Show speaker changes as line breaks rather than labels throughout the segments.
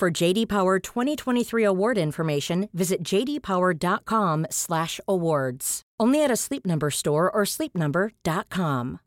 For JD Power 2023 award information, visit jdpower.com/awards. Only at a Sleep Number store or sleepnumber.com.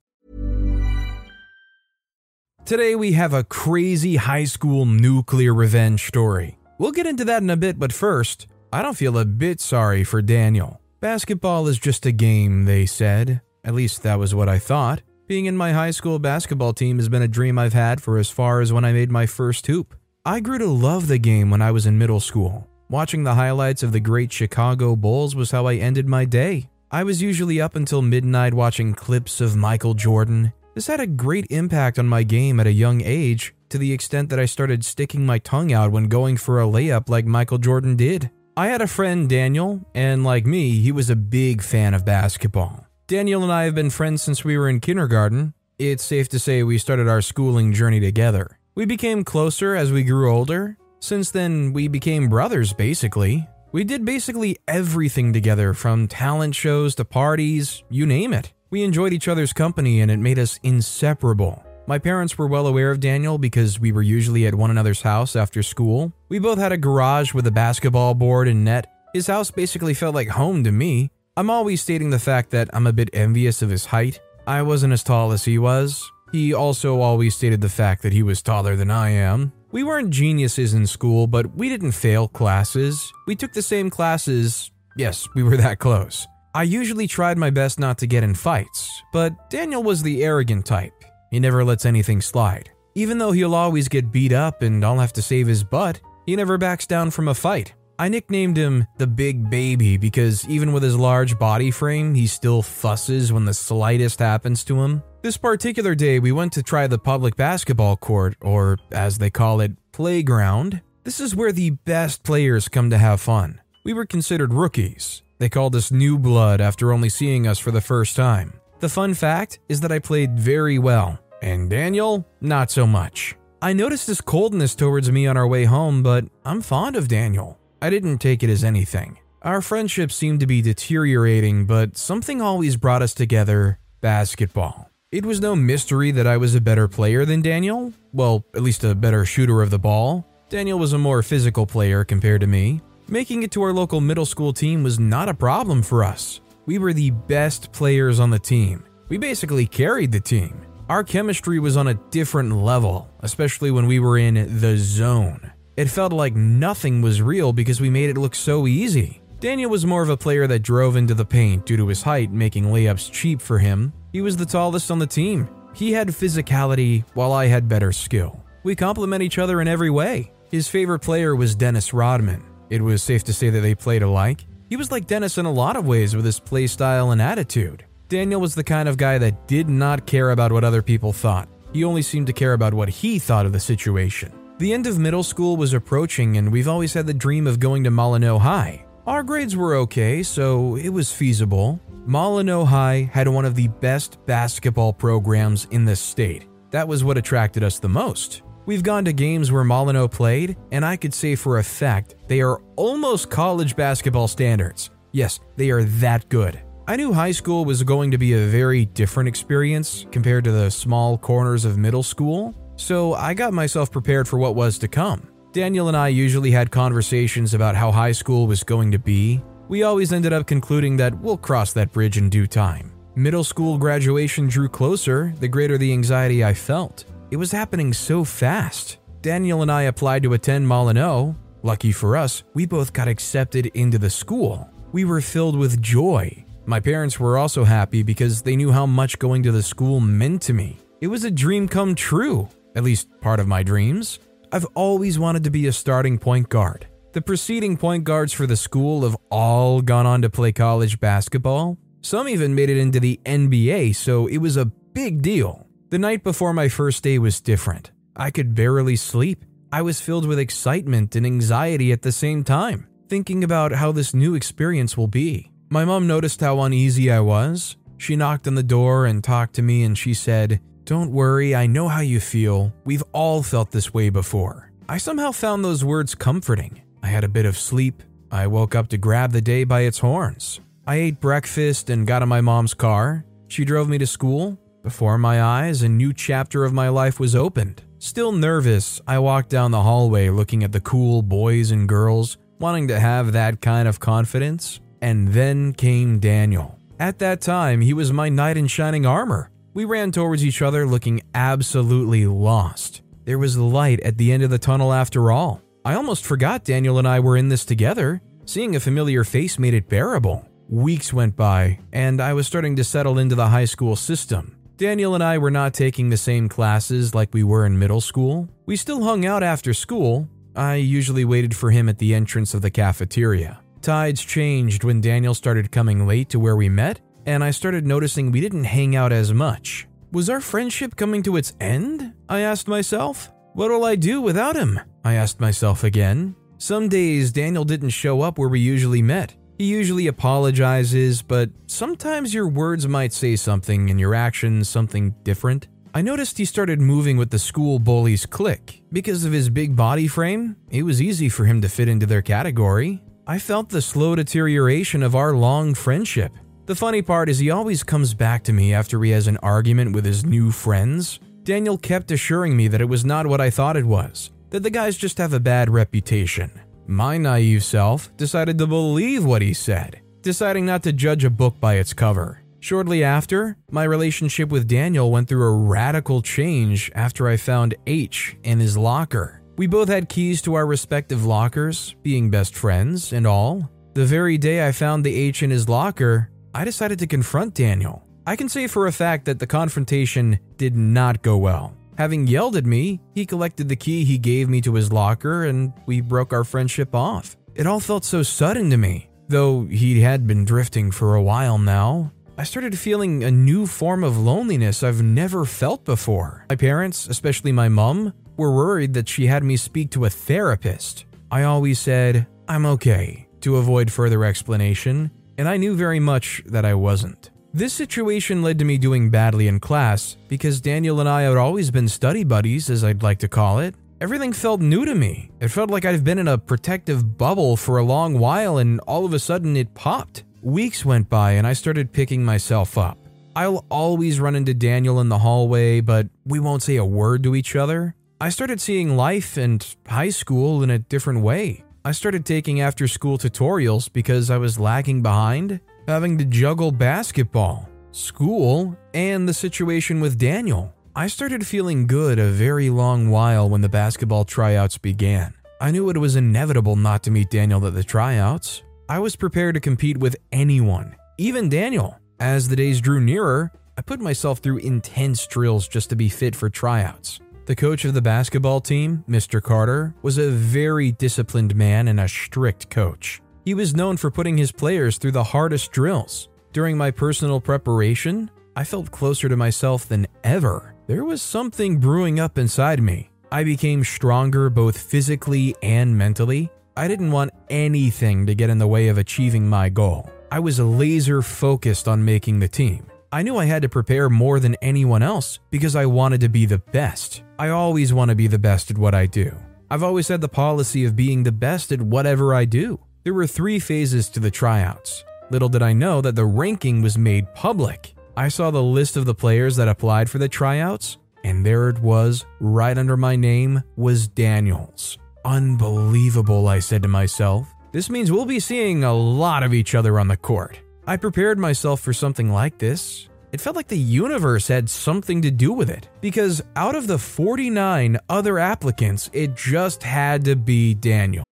Today we have a crazy high school nuclear revenge story. We'll get into that in a bit, but first, I don't feel a bit sorry for Daniel. Basketball is just a game, they said. At least that was what I thought. Being in my high school basketball team has been a dream I've had for as far as when I made my first hoop. I grew to love the game when I was in middle school. Watching the highlights of the great Chicago Bulls was how I ended my day. I was usually up until midnight watching clips of Michael Jordan. This had a great impact on my game at a young age, to the extent that I started sticking my tongue out when going for a layup like Michael Jordan did. I had a friend, Daniel, and like me, he was a big fan of basketball. Daniel and I have been friends since we were in kindergarten. It's safe to say we started our schooling journey together. We became closer as we grew older. Since then, we became brothers, basically. We did basically everything together from talent shows to parties, you name it. We enjoyed each other's company and it made us inseparable. My parents were well aware of Daniel because we were usually at one another's house after school. We both had a garage with a basketball board and net. His house basically felt like home to me. I'm always stating the fact that I'm a bit envious of his height. I wasn't as tall as he was. He also always stated the fact that he was taller than I am. We weren't geniuses in school, but we didn't fail classes. We took the same classes. Yes, we were that close. I usually tried my best not to get in fights, but Daniel was the arrogant type. He never lets anything slide. Even though he'll always get beat up and I'll have to save his butt, he never backs down from a fight. I nicknamed him the Big Baby because even with his large body frame, he still fusses when the slightest happens to him. This particular day, we went to try the public basketball court, or as they call it, playground. This is where the best players come to have fun. We were considered rookies, they called us new blood after only seeing us for the first time. The fun fact is that I played very well, and Daniel, not so much. I noticed his coldness towards me on our way home, but I'm fond of Daniel. I didn't take it as anything. Our friendship seemed to be deteriorating, but something always brought us together basketball. It was no mystery that I was a better player than Daniel. Well, at least a better shooter of the ball. Daniel was a more physical player compared to me. Making it to our local middle school team was not a problem for us. We were the best players on the team. We basically carried the team. Our chemistry was on a different level, especially when we were in the zone. It felt like nothing was real because we made it look so easy. Daniel was more of a player that drove into the paint due to his height, making layups cheap for him. He was the tallest on the team. He had physicality while I had better skill. We complement each other in every way. His favorite player was Dennis Rodman. It was safe to say that they played alike. He was like Dennis in a lot of ways with his playstyle and attitude. Daniel was the kind of guy that did not care about what other people thought. He only seemed to care about what he thought of the situation. The end of middle school was approaching, and we've always had the dream of going to Molyneux High. Our grades were okay, so it was feasible. Molyneux High had one of the best basketball programs in the state. That was what attracted us the most. We've gone to games where Molyneux played, and I could say for a fact they are almost college basketball standards. Yes, they are that good. I knew high school was going to be a very different experience compared to the small corners of middle school, so I got myself prepared for what was to come. Daniel and I usually had conversations about how high school was going to be. We always ended up concluding that we'll cross that bridge in due time. Middle school graduation drew closer, the greater the anxiety I felt. It was happening so fast. Daniel and I applied to attend Molyneux. Lucky for us, we both got accepted into the school. We were filled with joy. My parents were also happy because they knew how much going to the school meant to me. It was a dream come true, at least part of my dreams. I've always wanted to be a starting point guard. The preceding point guards for the school have all gone on to play college basketball. Some even made it into the NBA, so it was a big deal. The night before my first day was different. I could barely sleep. I was filled with excitement and anxiety at the same time, thinking about how this new experience will be. My mom noticed how uneasy I was. She knocked on the door and talked to me, and she said, Don't worry, I know how you feel. We've all felt this way before. I somehow found those words comforting. I had a bit of sleep. I woke up to grab the day by its horns. I ate breakfast and got in my mom's car. She drove me to school. Before my eyes, a new chapter of my life was opened. Still nervous, I walked down the hallway looking at the cool boys and girls, wanting to have that kind of confidence. And then came Daniel. At that time, he was my knight in shining armor. We ran towards each other looking absolutely lost. There was light at the end of the tunnel after all. I almost forgot Daniel and I were in this together. Seeing a familiar face made it bearable. Weeks went by, and I was starting to settle into the high school system. Daniel and I were not taking the same classes like we were in middle school. We still hung out after school. I usually waited for him at the entrance of the cafeteria. Tides changed when Daniel started coming late to where we met, and I started noticing we didn't hang out as much. Was our friendship coming to its end? I asked myself. What will I do without him? I asked myself again. Some days Daniel didn't show up where we usually met. He usually apologizes, but sometimes your words might say something and your actions something different. I noticed he started moving with the school bullies clique. Because of his big body frame, it was easy for him to fit into their category. I felt the slow deterioration of our long friendship. The funny part is, he always comes back to me after he has an argument with his new friends. Daniel kept assuring me that it was not what I thought it was, that the guys just have a bad reputation. My naive self decided to believe what he said, deciding not to judge a book by its cover. Shortly after, my relationship with Daniel went through a radical change after I found H in his locker. We both had keys to our respective lockers, being best friends and all. The very day I found the H in his locker, I decided to confront Daniel. I can say for a fact that the confrontation did not go well. Having yelled at me, he collected the key he gave me to his locker and we broke our friendship off. It all felt so sudden to me. Though he had been drifting for a while now, I started feeling a new form of loneliness I've never felt before. My parents, especially my mum, were worried that she had me speak to a therapist. I always said, I'm okay, to avoid further explanation, and I knew very much that I wasn't. This situation led to me doing badly in class because Daniel and I had always been study buddies, as I'd like to call it. Everything felt new to me. It felt like I'd been in a protective bubble for a long while and all of a sudden it popped. Weeks went by and I started picking myself up. I'll always run into Daniel in the hallway, but we won't say a word to each other. I started seeing life and high school in a different way. I started taking after school tutorials because I was lagging behind having to juggle basketball, school, and the situation with Daniel. I started feeling good a very long while when the basketball tryouts began. I knew it was inevitable not to meet Daniel at the tryouts. I was prepared to compete with anyone, even Daniel. As the days drew nearer, I put myself through intense drills just to be fit for tryouts. The coach of the basketball team, Mr. Carter, was a very disciplined man and a strict coach. He was known for putting his players through the hardest drills. During my personal preparation, I felt closer to myself than ever. There was something brewing up inside me. I became stronger both physically and mentally. I didn't want anything to get in the way of achieving my goal. I was laser focused on making the team. I knew I had to prepare more than anyone else because I wanted to be the best. I always want to be the best at what I do. I've always had the policy of being the best at whatever I do. There were three phases to the tryouts. Little did I know that the ranking was made public. I saw the list of the players that applied for the tryouts, and there it was, right under my name, was Daniels. Unbelievable, I said to myself. This means we'll be seeing a lot of each other on the court. I prepared myself for something like this. It felt like the universe had something to do with it, because out of the 49 other applicants, it just had to be Daniel.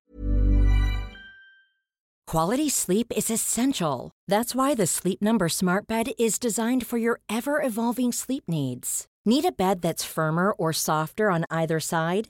Quality sleep is essential. That's why the Sleep Number Smart Bed is designed for your ever evolving sleep needs. Need a bed that's firmer or softer on either side?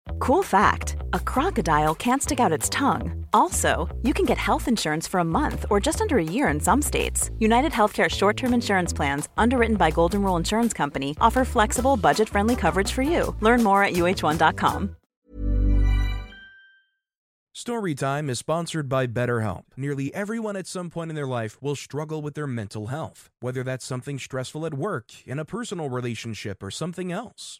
Cool fact a crocodile can't stick out its tongue. Also, you can get health insurance for a month or just under a year in some states. United Healthcare short term insurance plans, underwritten by Golden Rule Insurance Company, offer flexible, budget friendly coverage for you. Learn more at uhone.com.
Storytime is sponsored by BetterHelp. Nearly everyone at some point in their life will struggle with their mental health, whether that's something stressful at work, in a personal relationship, or something else.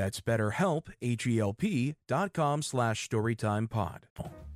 That's betterhelp, H-E-L-P dot com slash storytimepod.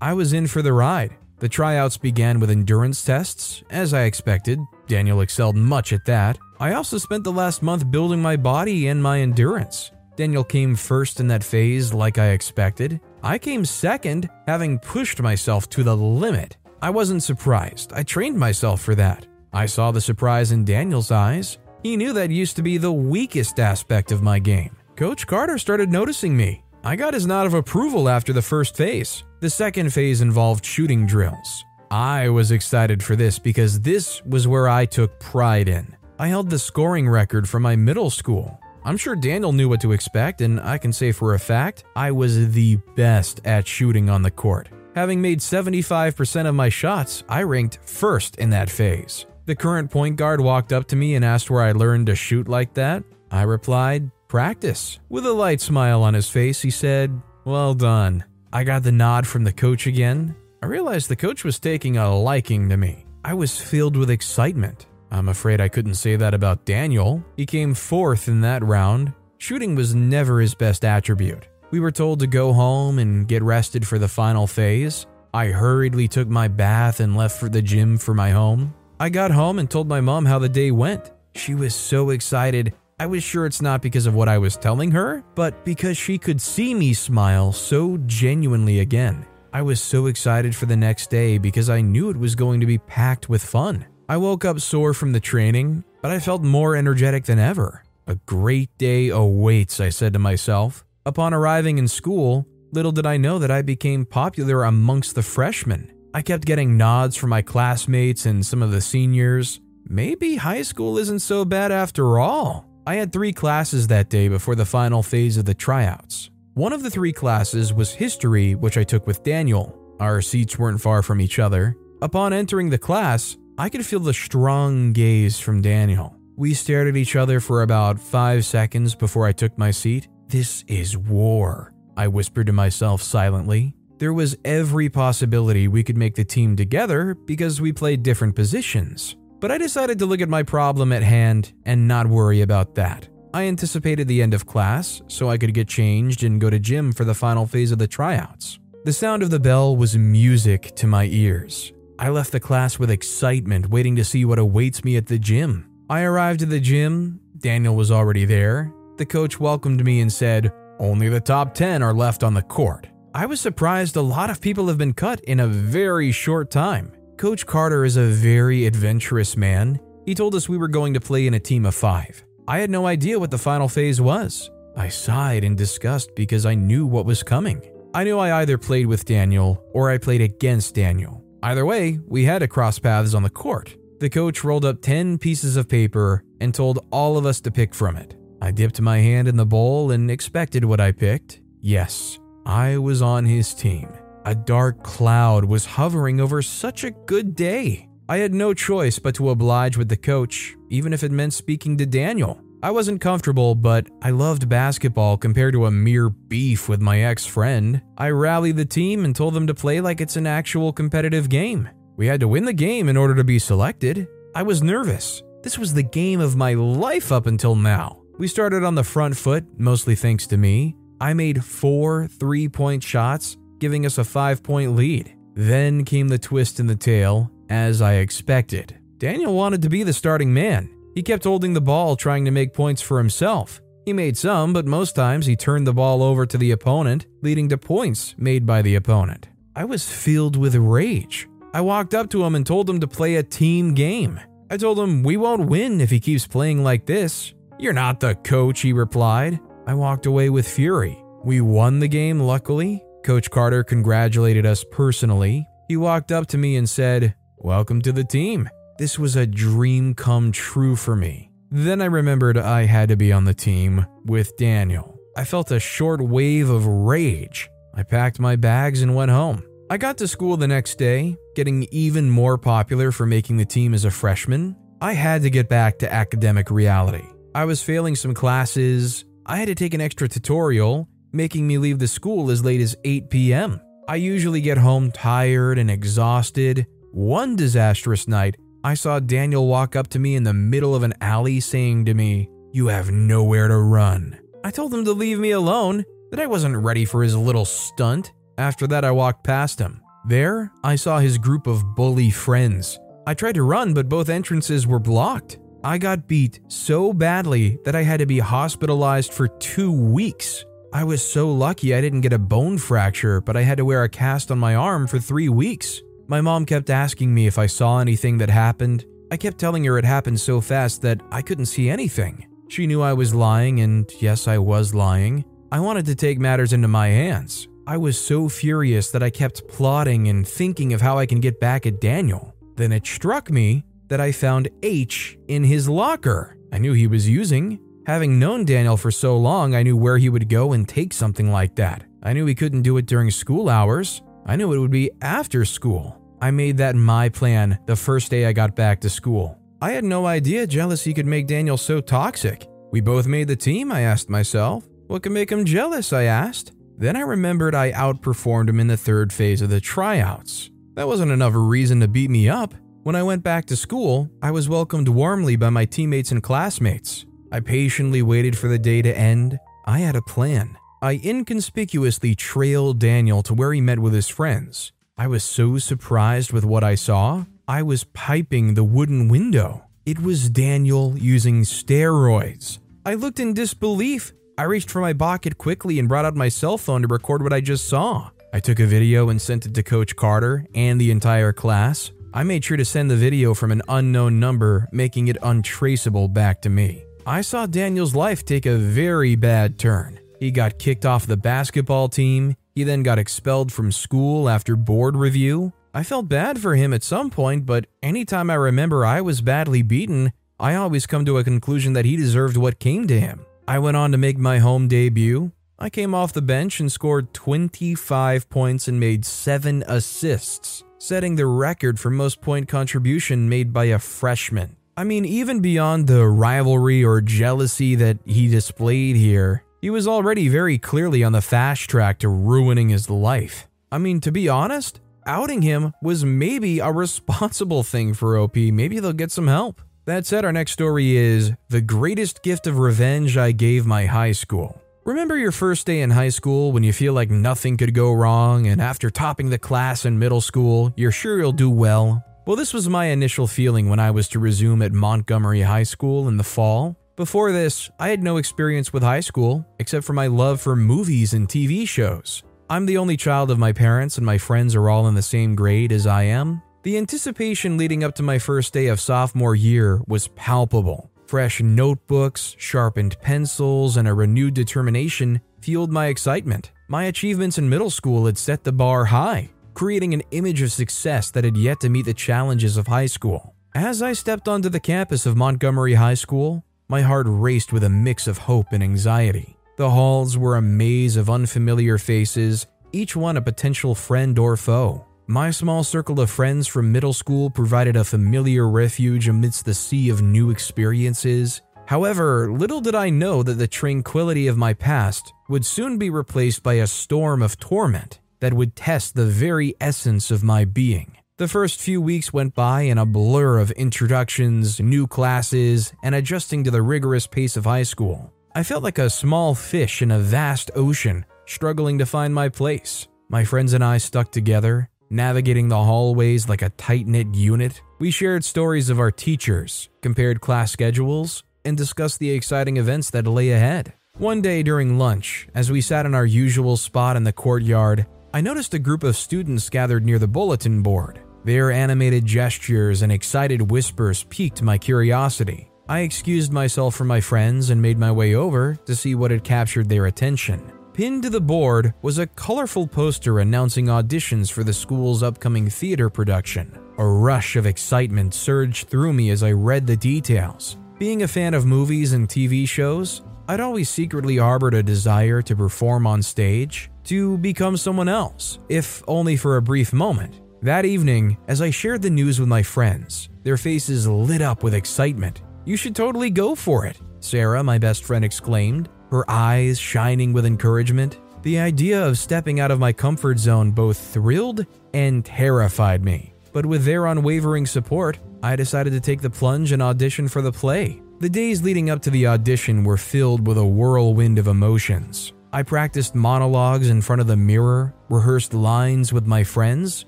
I was in for the ride. The tryouts began with endurance tests. As I expected, Daniel excelled much at that. I also spent the last month building my body and my endurance. Daniel came first in that phase like I expected. I came second, having pushed myself to the limit. I wasn't surprised. I trained myself for that. I saw the surprise in Daniel's eyes. He knew that used to be the weakest aspect of my game. Coach Carter started noticing me. I got his nod of approval after the first phase. The second phase involved shooting drills. I was excited for this because this was where I took pride in. I held the scoring record for my middle school. I'm sure Daniel knew what to expect, and I can say for a fact, I was the best at shooting on the court. Having made 75% of my shots, I ranked first in that phase. The current point guard walked up to me and asked where I learned to shoot like that. I replied, Practice. With a light smile on his face, he said, Well done. I got the nod from the coach again. I realized the coach was taking a liking to me. I was filled with excitement. I'm afraid I couldn't say that about Daniel. He came fourth in that round. Shooting was never his best attribute. We were told to go home and get rested for the final phase. I hurriedly took my bath and left for the gym for my home. I got home and told my mom how the day went. She was so excited. I was sure it's not because of what I was telling her, but because she could see me smile so genuinely again. I was so excited for the next day because I knew it was going to be packed with fun. I woke up sore from the training, but I felt more energetic than ever. A great day awaits, I said to myself. Upon arriving in school, little did I know that I became popular amongst the freshmen. I kept getting nods from my classmates and some of the seniors. Maybe high school isn't so bad after all. I had three classes that day before the final phase of the tryouts. One of the three classes was history, which I took with Daniel. Our seats weren't far from each other. Upon entering the class, I could feel the strong gaze from Daniel. We stared at each other for about five seconds before I took my seat. This is war, I whispered to myself silently. There was every possibility we could make the team together because we played different positions. But I decided to look at my problem at hand and not worry about that. I anticipated the end of class so I could get changed and go to gym for the final phase of the tryouts. The sound of the bell was music to my ears. I left the class with excitement, waiting to see what awaits me at the gym. I arrived at the gym, Daniel was already there. The coach welcomed me and said, Only the top 10 are left on the court. I was surprised a lot of people have been cut in a very short time. Coach Carter is a very adventurous man. He told us we were going to play in a team of five. I had no idea what the final phase was. I sighed in disgust because I knew what was coming. I knew I either played with Daniel or I played against Daniel. Either way, we had to cross paths on the court. The coach rolled up 10 pieces of paper and told all of us to pick from it. I dipped my hand in the bowl and expected what I picked. Yes, I was on his team. A dark cloud was hovering over such a good day. I had no choice but to oblige with the coach, even if it meant speaking to Daniel. I wasn't comfortable, but I loved basketball compared to a mere beef with my ex friend. I rallied the team and told them to play like it's an actual competitive game. We had to win the game in order to be selected. I was nervous. This was the game of my life up until now. We started on the front foot, mostly thanks to me. I made four three point shots, giving us a five point lead. Then came the twist in the tail, as I expected. Daniel wanted to be the starting man. He kept holding the ball, trying to make points for himself. He made some, but most times he turned the ball over to the opponent, leading to points made by the opponent. I was filled with rage. I walked up to him and told him to play a team game. I told him we won't win if he keeps playing like this. You're not the coach, he replied. I walked away with fury. We won the game, luckily. Coach Carter congratulated us personally. He walked up to me and said, Welcome to the team. This was a dream come true for me. Then I remembered I had to be on the team with Daniel. I felt a short wave of rage. I packed my bags and went home. I got to school the next day, getting even more popular for making the team as a freshman. I had to get back to academic reality. I was failing some classes. I had to take an extra tutorial, making me leave the school as late as 8 p.m. I usually get home tired and exhausted. One disastrous night, I saw Daniel walk up to me in the middle of an alley saying to me, You have nowhere to run. I told him to leave me alone, that I wasn't ready for his little stunt. After that, I walked past him. There, I saw his group of bully friends. I tried to run, but both entrances were blocked. I got beat so badly that I had to be hospitalized for two weeks. I was so lucky I didn't get a bone fracture, but I had to wear a cast on my arm for three weeks. My mom kept asking me if I saw anything that happened. I kept telling her it happened so fast that I couldn't see anything. She knew I was lying, and yes, I was lying. I wanted to take matters into my hands. I was so furious that I kept plotting and thinking of how I can get back at Daniel. Then it struck me that I found H in his locker. I knew he was using. Having known Daniel for so long, I knew where he would go and take something like that. I knew he couldn't do it during school hours. I knew it would be after school. I made that my plan the first day I got back to school. I had no idea jealousy could make Daniel so toxic. We both made the team, I asked myself. What could make him jealous? I asked. Then I remembered I outperformed him in the third phase of the tryouts. That wasn't enough reason to beat me up. When I went back to school, I was welcomed warmly by my teammates and classmates. I patiently waited for the day to end. I had a plan. I inconspicuously trailed Daniel to where he met with his friends. I was so surprised with what I saw, I was piping the wooden window. It was Daniel using steroids. I looked in disbelief. I reached for my pocket quickly and brought out my cell phone to record what I just saw. I took a video and sent it to Coach Carter and the entire class. I made sure to send the video from an unknown number, making it untraceable back to me. I saw Daniel's life take a very bad turn. He got kicked off the basketball team. He then got expelled from school after board review. I felt bad for him at some point, but anytime I remember I was badly beaten, I always come to a conclusion that he deserved what came to him. I went on to make my home debut. I came off the bench and scored 25 points and made 7 assists, setting the record for most point contribution made by a freshman. I mean, even beyond the rivalry or jealousy that he displayed here, he was already very clearly on the fast track to ruining his life. I mean, to be honest, outing him was maybe a responsible thing for OP. Maybe they'll get some help. That said, our next story is The Greatest Gift of Revenge I Gave My High School. Remember your first day in high school when you feel like nothing could go wrong, and after topping the class in middle school, you're sure you'll do well? Well, this was my initial feeling when I was to resume at Montgomery High School in the fall. Before this, I had no experience with high school except for my love for movies and TV shows. I'm the only child of my parents, and my friends are all in the same grade as I am. The anticipation leading up to my first day of sophomore year was palpable. Fresh notebooks, sharpened pencils, and a renewed determination fueled my excitement. My achievements in middle school had set the bar high, creating an image of success that had yet to meet the challenges of high school. As I stepped onto the campus of Montgomery High School, my heart raced with a mix of hope and anxiety. The halls were a maze of unfamiliar faces, each one a potential friend or foe. My small circle of friends from middle school provided a familiar refuge amidst the sea of new experiences. However, little did I know that the tranquility of my past would soon be replaced by a storm of torment that would test the very essence of my being. The first few weeks went by in a blur of introductions, new classes, and adjusting to the rigorous pace of high school. I felt like a small fish in a vast ocean, struggling to find my place. My friends and I stuck together, navigating the hallways like a tight knit unit. We shared stories of our teachers, compared class schedules, and discussed the exciting events that lay ahead. One day during lunch, as we sat in our usual spot in the courtyard, I noticed a group of students gathered near the bulletin board. Their animated gestures and excited whispers piqued my curiosity. I excused myself from my friends and made my way over to see what had captured their attention. Pinned to the board was a colorful poster announcing auditions for the school's upcoming theater production. A rush of excitement surged through me as I read the details. Being a fan of movies and TV shows, I'd always secretly harbored a desire to perform on stage, to become someone else, if only for a brief moment. That evening, as I shared the news with my friends, their faces lit up with excitement. You should totally go for it, Sarah, my best friend, exclaimed, her eyes shining with encouragement. The idea of stepping out of my comfort zone both thrilled and terrified me. But with their unwavering support, I decided to take the plunge and audition for the play. The days leading up to the audition were filled with a whirlwind of emotions. I practiced monologues in front of the mirror, rehearsed lines with my friends,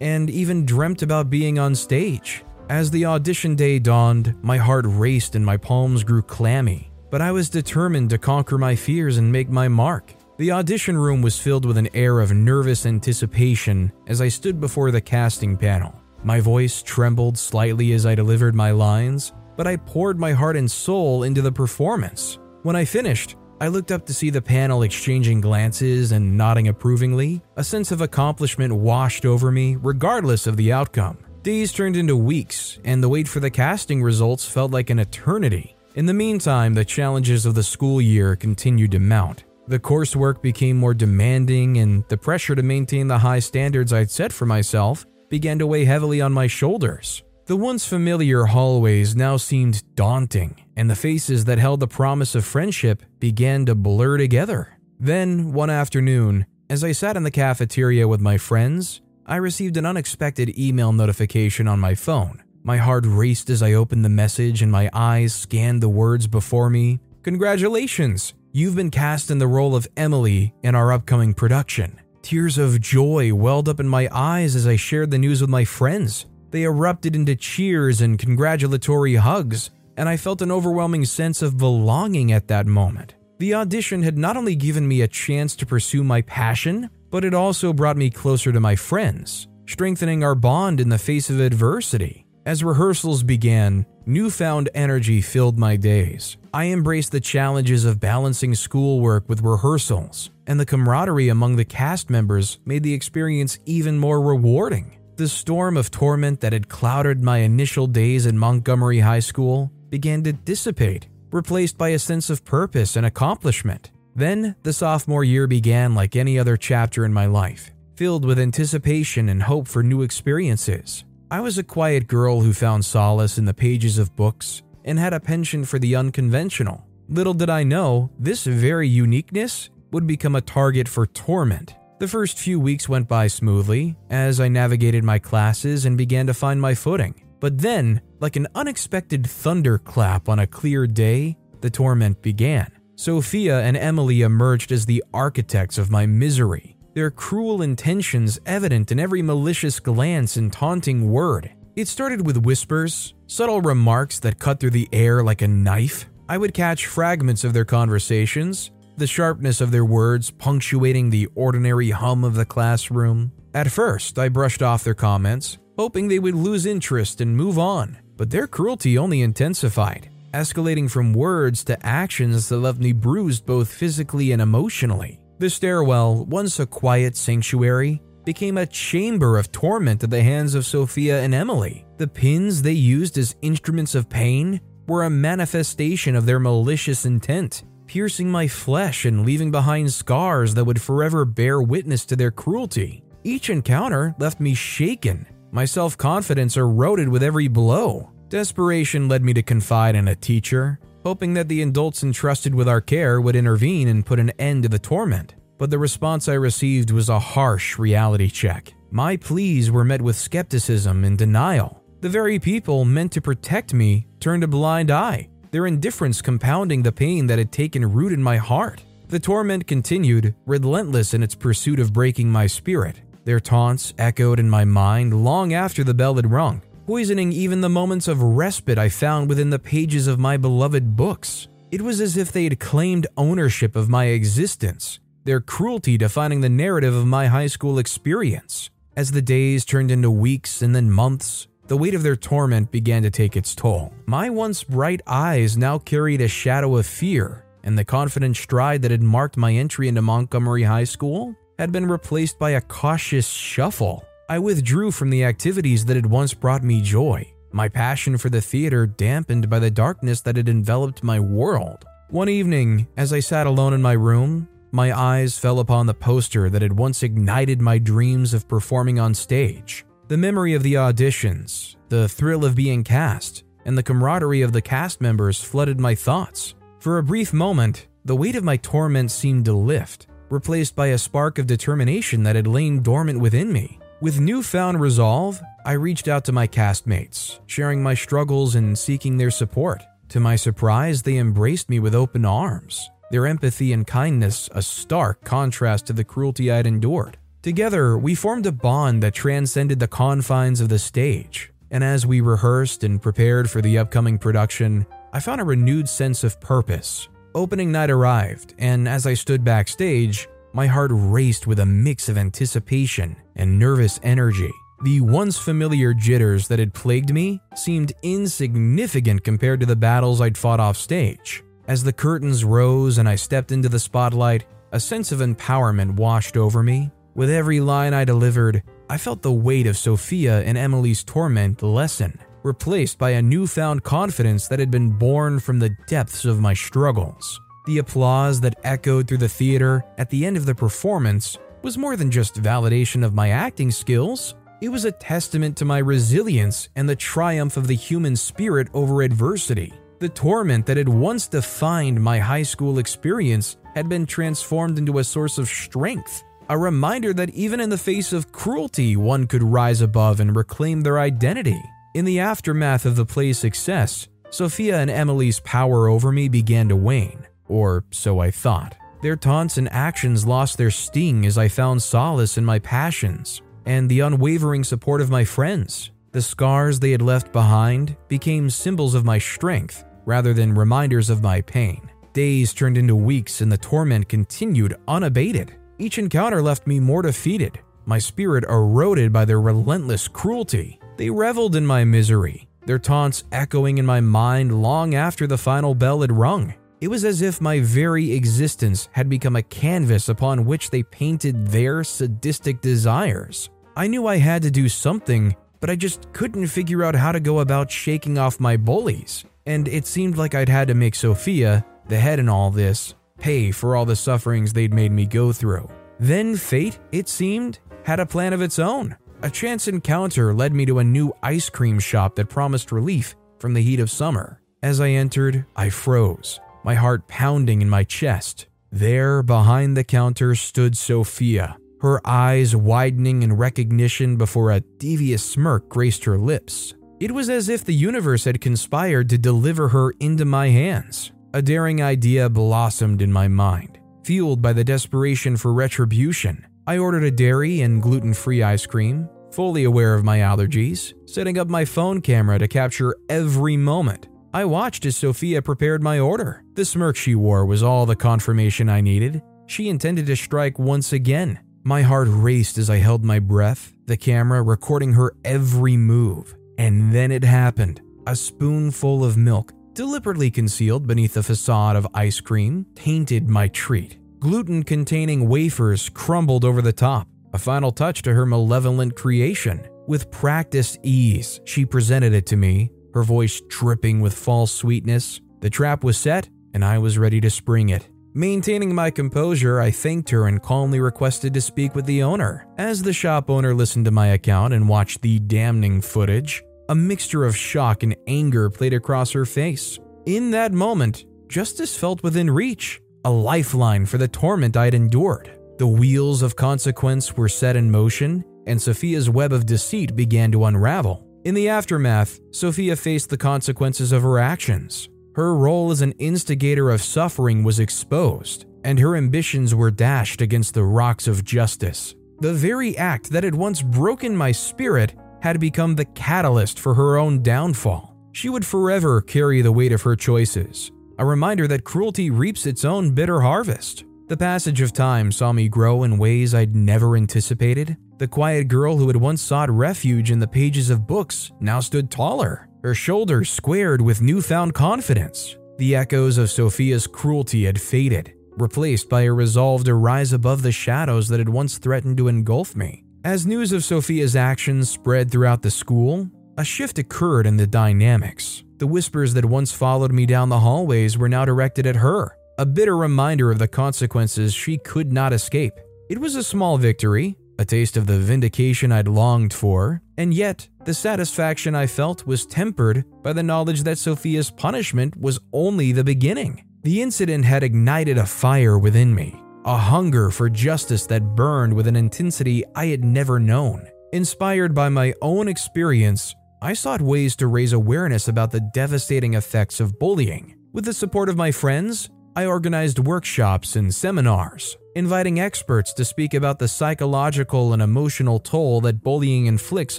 and even dreamt about being on stage. As the audition day dawned, my heart raced and my palms grew clammy, but I was determined to conquer my fears and make my mark. The audition room was filled with an air of nervous anticipation as I stood before the casting panel. My voice trembled slightly as I delivered my lines, but I poured my heart and soul into the performance. When I finished, I looked up to see the panel exchanging glances and nodding approvingly. A sense of accomplishment washed over me, regardless of the outcome. Days turned into weeks, and the wait for the casting results felt like an eternity. In the meantime, the challenges of the school year continued to mount. The coursework became more demanding, and the pressure to maintain the high standards I'd set for myself began to weigh heavily on my shoulders. The once familiar hallways now seemed daunting, and the faces that held the promise of friendship began to blur together. Then, one afternoon, as I sat in the cafeteria with my friends, I received an unexpected email notification on my phone. My heart raced as I opened the message and my eyes scanned the words before me. Congratulations! You've been cast in the role of Emily in our upcoming production. Tears of joy welled up in my eyes as I shared the news with my friends. They erupted into cheers and congratulatory hugs, and I felt an overwhelming sense of belonging at that moment. The audition had not only given me a chance to pursue my passion, but it also brought me closer to my friends, strengthening our bond in the face of adversity. As rehearsals began, newfound energy filled my days. I embraced the challenges of balancing schoolwork with rehearsals, and the camaraderie among the cast members made the experience even more rewarding. The storm of torment that had clouded my initial days in Montgomery High School began to dissipate, replaced by a sense of purpose and accomplishment. Then, the sophomore year began like any other chapter in my life, filled with anticipation and hope for new experiences. I was a quiet girl who found solace in the pages of books and had a penchant for the unconventional. Little did I know, this very uniqueness would become a target for torment. The first few weeks went by smoothly as I navigated my classes and began to find my footing. But then, like an unexpected thunderclap on a clear day, the torment began. Sophia and Emily emerged as the architects of my misery, their cruel intentions evident in every malicious glance and taunting word. It started with whispers, subtle remarks that cut through the air like a knife. I would catch fragments of their conversations, the sharpness of their words punctuating the ordinary hum of the classroom. At first, I brushed off their comments, hoping they would lose interest and move on, but their cruelty only intensified escalating from words to actions that left me bruised both physically and emotionally. The stairwell, once a quiet sanctuary, became a chamber of torment at the hands of Sophia and Emily. The pins they used as instruments of pain were a manifestation of their malicious intent, piercing my flesh and leaving behind scars that would forever bear witness to their cruelty. Each encounter left me shaken, my self confidence eroded with every blow. Desperation led me to confide in a teacher, hoping that the adults entrusted with our care would intervene and put an end to the torment. But the response I received was a harsh reality check. My pleas were met with skepticism and denial. The very people meant to protect me turned a blind eye, their indifference compounding the pain that had taken root in my heart. The torment continued, relentless in its pursuit of breaking my spirit. Their taunts echoed in my mind long after the bell had rung, poisoning even the moments of respite I found within the pages of my beloved books. It was as if they had claimed ownership of my existence, their cruelty defining the narrative of my high school experience. As the days turned into weeks and then months, the weight of their torment began to take its toll. My once bright eyes now carried a shadow of fear, and the confident stride that had marked my entry into Montgomery High School had been replaced by a cautious shuffle. I withdrew from the activities that had once brought me joy, my passion for the theater dampened by the darkness that had enveloped my world. One evening, as I sat alone in my room, my eyes fell upon the poster that had once ignited my dreams of performing on stage. The memory of the auditions, the thrill of being cast, and the camaraderie of the cast members flooded my thoughts. For a brief moment, the weight of my torment seemed to lift, replaced by a spark of determination that had lain dormant within me. With newfound resolve, I reached out to my castmates, sharing my struggles and seeking their support. To my surprise, they embraced me with open arms, their empathy and kindness a stark contrast to the cruelty I'd endured. Together, we formed a bond that transcended the confines of the stage, and as we rehearsed and prepared for the upcoming production, I found a renewed sense of purpose Opening night arrived, and as I stood backstage, my heart raced with a mix of anticipation and nervous energy. The once familiar jitters that had plagued me seemed insignificant compared to the battles I'd fought off stage. As the curtains rose and I stepped into the spotlight, a sense of empowerment washed over me. With every line I delivered, I felt the weight of Sophia and Emily's torment lessen replaced by a newfound confidence that had been born from the depths of my struggles. The applause that echoed through the theater at the end of the performance was more than just validation of my acting skills. It was a testament to my resilience and the triumph of the human spirit over adversity. The torment that had once defined my high school experience had been transformed into a source of strength, a reminder that even in the face of cruelty, one could rise above and reclaim their identity. In the aftermath of the play's success, Sophia and Emily's power over me began to wane, or so I thought. Their taunts and actions lost their sting as I found solace in my passions and the unwavering support of my friends. The scars they had left behind became symbols of my strength rather than reminders of my pain. Days turned into weeks and the torment continued unabated. Each encounter left me more defeated, my spirit eroded by their relentless cruelty. They reveled in my misery, their taunts echoing in my mind long after the final bell had rung. It was as if my very existence had become a canvas upon which they painted their sadistic desires. I knew I had to do something, but I just couldn't figure out how to go about shaking off my bullies. And it seemed like I'd had to make Sophia, the head in all this, pay for all the sufferings they'd made me go through. Then fate, it seemed, had a plan of its own. A chance encounter led me to a new ice cream shop that promised relief from the heat of summer. As I entered, I froze, my heart pounding in my chest. There, behind the counter, stood Sophia, her eyes widening in recognition before a devious smirk graced her lips. It was as if the universe had conspired to deliver her into my hands. A daring idea blossomed in my mind, fueled by the desperation for retribution. I ordered a dairy and gluten free ice cream, fully aware of my allergies, setting up my phone camera to capture every moment. I watched as Sophia prepared my order. The smirk she wore was all the confirmation I needed. She intended to strike once again. My heart raced as I held my breath, the camera recording her every move. And then it happened. A spoonful of milk, deliberately concealed beneath the facade of ice cream, tainted my treat. Gluten containing wafers crumbled over the top, a final touch to her malevolent creation. With practiced ease, she presented it to me, her voice dripping with false sweetness. The trap was set, and I was ready to spring it. Maintaining my composure, I thanked her and calmly requested to speak with the owner. As the shop owner listened to my account and watched the damning footage, a mixture of shock and anger played across her face. In that moment, justice felt within reach, a lifeline for the torment I'd endured. The wheels of consequence were set in motion, and Sophia's web of deceit began to unravel. In the aftermath, Sophia faced the consequences of her actions. Her role as an instigator of suffering was exposed, and her ambitions were dashed against the rocks of justice. The very act that had once broken my spirit had become the catalyst for her own downfall. She would forever carry the weight of her choices, a reminder that cruelty reaps its own bitter harvest. The passage of time saw me grow in ways I'd never anticipated. The quiet girl who had once sought refuge in the pages of books now stood taller, her shoulders squared with newfound confidence. The echoes of Sophia's cruelty had faded, replaced by a resolve to rise above the shadows that had once threatened to engulf me. As news of Sophia's actions spread throughout the school, a shift occurred in the dynamics. The whispers that once followed me down the hallways were now directed at her, a bitter reminder of the consequences she could not escape. It was a small victory, a taste of the vindication I'd longed for, and yet the satisfaction I felt was tempered by the knowledge that Sophia's punishment was only the beginning. The incident had ignited a fire within me, a hunger for justice that burned with an intensity I had never known. Inspired by my own experience, I sought ways to raise awareness about the devastating effects of bullying. With the support of my friends, I organized workshops and seminars, inviting experts to speak about the psychological and emotional toll that bullying inflicts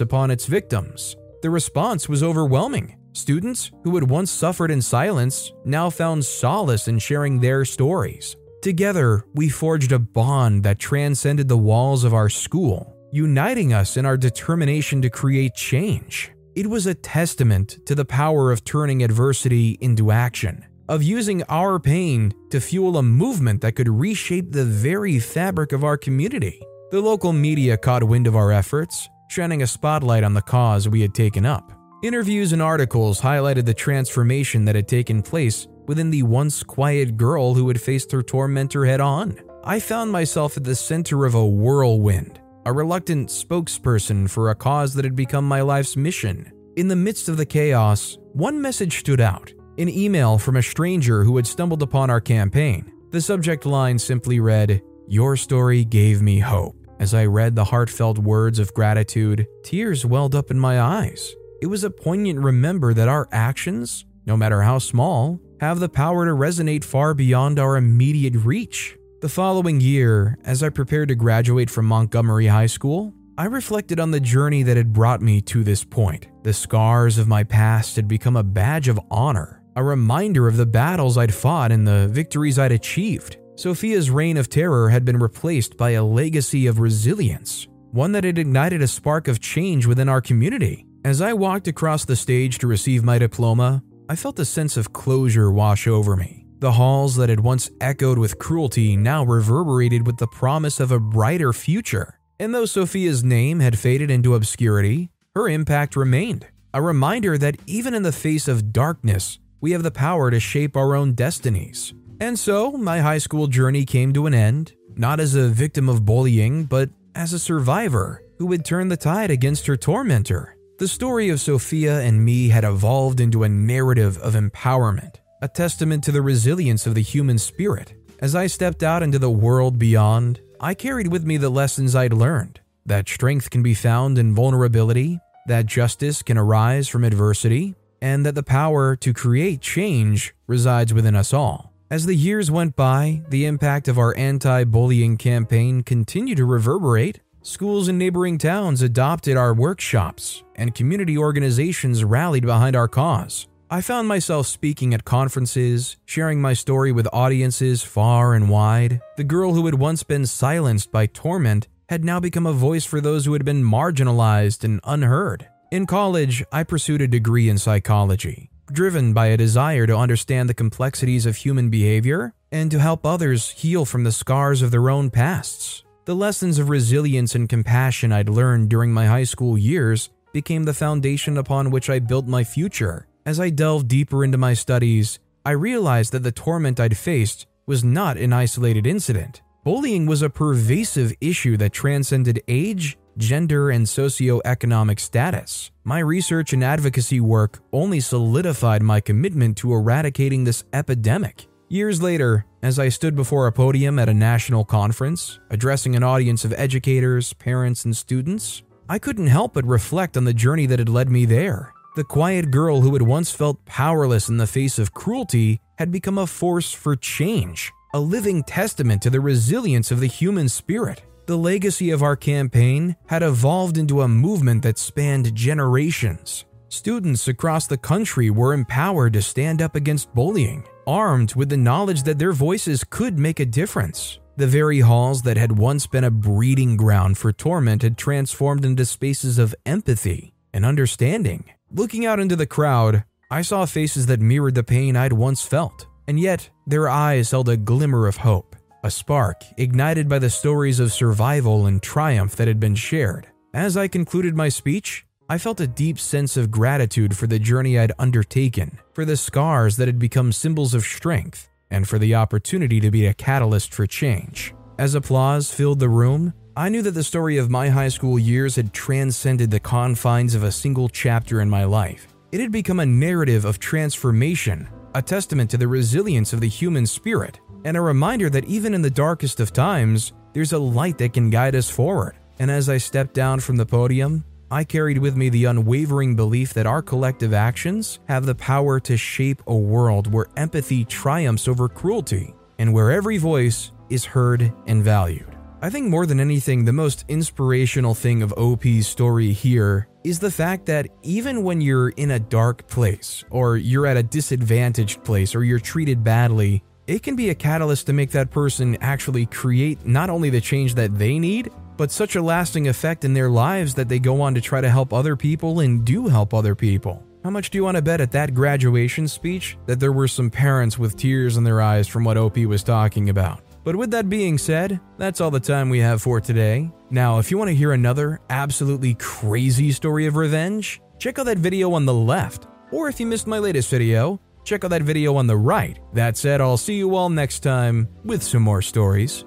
upon its victims. The response was overwhelming. Students who had once suffered in silence now found solace in sharing their stories. Together, we forged a bond that transcended the walls of our school, uniting us in our determination to create change. It was a testament to the power of turning adversity into action, of using our pain to fuel a movement that could reshape the very fabric of our community. The local media caught wind of our efforts, shining a spotlight on the cause we had taken up. Interviews and articles highlighted the transformation that had taken place within the once quiet girl who had faced her tormentor head on. I found myself at the center of a whirlwind, a reluctant spokesperson for a cause that had become my life's mission. In the midst of the chaos, one message stood out an email from a stranger who had stumbled upon our campaign. The subject line simply read, Your story gave me hope. As I read the heartfelt words of gratitude, tears welled up in my eyes. It was a poignant remember that our actions, no matter how small, have the power to resonate far beyond our immediate reach. The following year, as I prepared to graduate from Montgomery High School, I reflected on the journey that had brought me to this point. The scars of my past had become a badge of honor, a reminder of the battles I'd fought and the victories I'd achieved. Sophia's reign of terror had been replaced by a legacy of resilience, one that had ignited a spark of change within our community. As I walked across the stage to receive my diploma, I felt a sense of closure wash over me. The halls that had once echoed with cruelty now reverberated with the promise of a brighter future. And though Sophia's name had faded into obscurity, her impact remained. A reminder that even in the face of darkness, we have the power to shape our own destinies. And so, my high school journey came to an end, not as a victim of bullying, but as a survivor who would turn the tide against her tormentor. The story of Sophia and me had evolved into a narrative of empowerment, a testament to the resilience of the human spirit. As I stepped out into the world beyond, I carried with me the lessons I'd learned that strength can be found in vulnerability, that justice can arise from adversity, and that the power to create change resides within us all. As the years went by, the impact of our anti bullying campaign continued to reverberate Schools in neighboring towns adopted our workshops, and community organizations rallied behind our cause. I found myself speaking at conferences, sharing my story with audiences far and wide. The girl who had once been silenced by torment had now become a voice for those who had been marginalized and unheard. In college, I pursued a degree in psychology, driven by a desire to understand the complexities of human behavior and to help others heal from the scars of their own pasts. The lessons of resilience and compassion I'd learned during my high school years became the foundation upon which I built my future. As I delved deeper into my studies, I realized that the torment I'd faced was not an isolated incident. Bullying was a pervasive issue that transcended age, gender, and socioeconomic status. My research and advocacy work only solidified my commitment to eradicating this epidemic. Years later, as I stood before a podium at a national conference, addressing an audience of educators, parents, and students, I couldn't help but reflect on the journey that had led me there. The quiet girl who had once felt powerless in the face of cruelty had become a force for change, a living testament to the resilience of the human spirit. The legacy of our campaign had evolved into a movement that spanned generations. Students across the country were empowered to stand up against bullying, armed with the knowledge that their voices could make a difference. The very halls that had once been a breeding ground for torment had transformed into spaces of empathy and understanding. Looking out into the crowd, I saw faces that mirrored the pain I'd once felt, and yet their eyes held a glimmer of hope a spark ignited by the stories of survival and triumph that had been shared. As I concluded my speech, I felt a deep sense of gratitude for the journey I'd undertaken, for the scars that had become symbols of strength, and for the opportunity to be a catalyst for change. As applause filled the room, I knew that the story of my high school years had transcended the confines of a single chapter in my life. It had become a narrative of transformation, a testament to the resilience of the human spirit and a reminder that even in the darkest of times, there's a light that can guide us forward. And as I stepped down from the podium, I carried with me the unwavering belief that our collective actions have the power to shape a world where empathy triumphs over cruelty and where every voice is heard and valued. I think more than anything, the most inspirational thing of OP's story here is the fact that even when you're in a dark place, or you're at a disadvantaged place, or you're treated badly, it can be a catalyst to make that person actually create not only the change that they need, but such a lasting effect in their lives that they go on to try to help other people and do help other people. How much do you want to bet at that graduation speech that there were some parents with tears in their eyes from what OP was talking about? But with that being said, that's all the time we have for today. Now, if you want to hear another absolutely crazy story of revenge, check out that video on the left. Or if you missed my latest video, check out that video on the right. That said, I'll see you all next time with some more stories.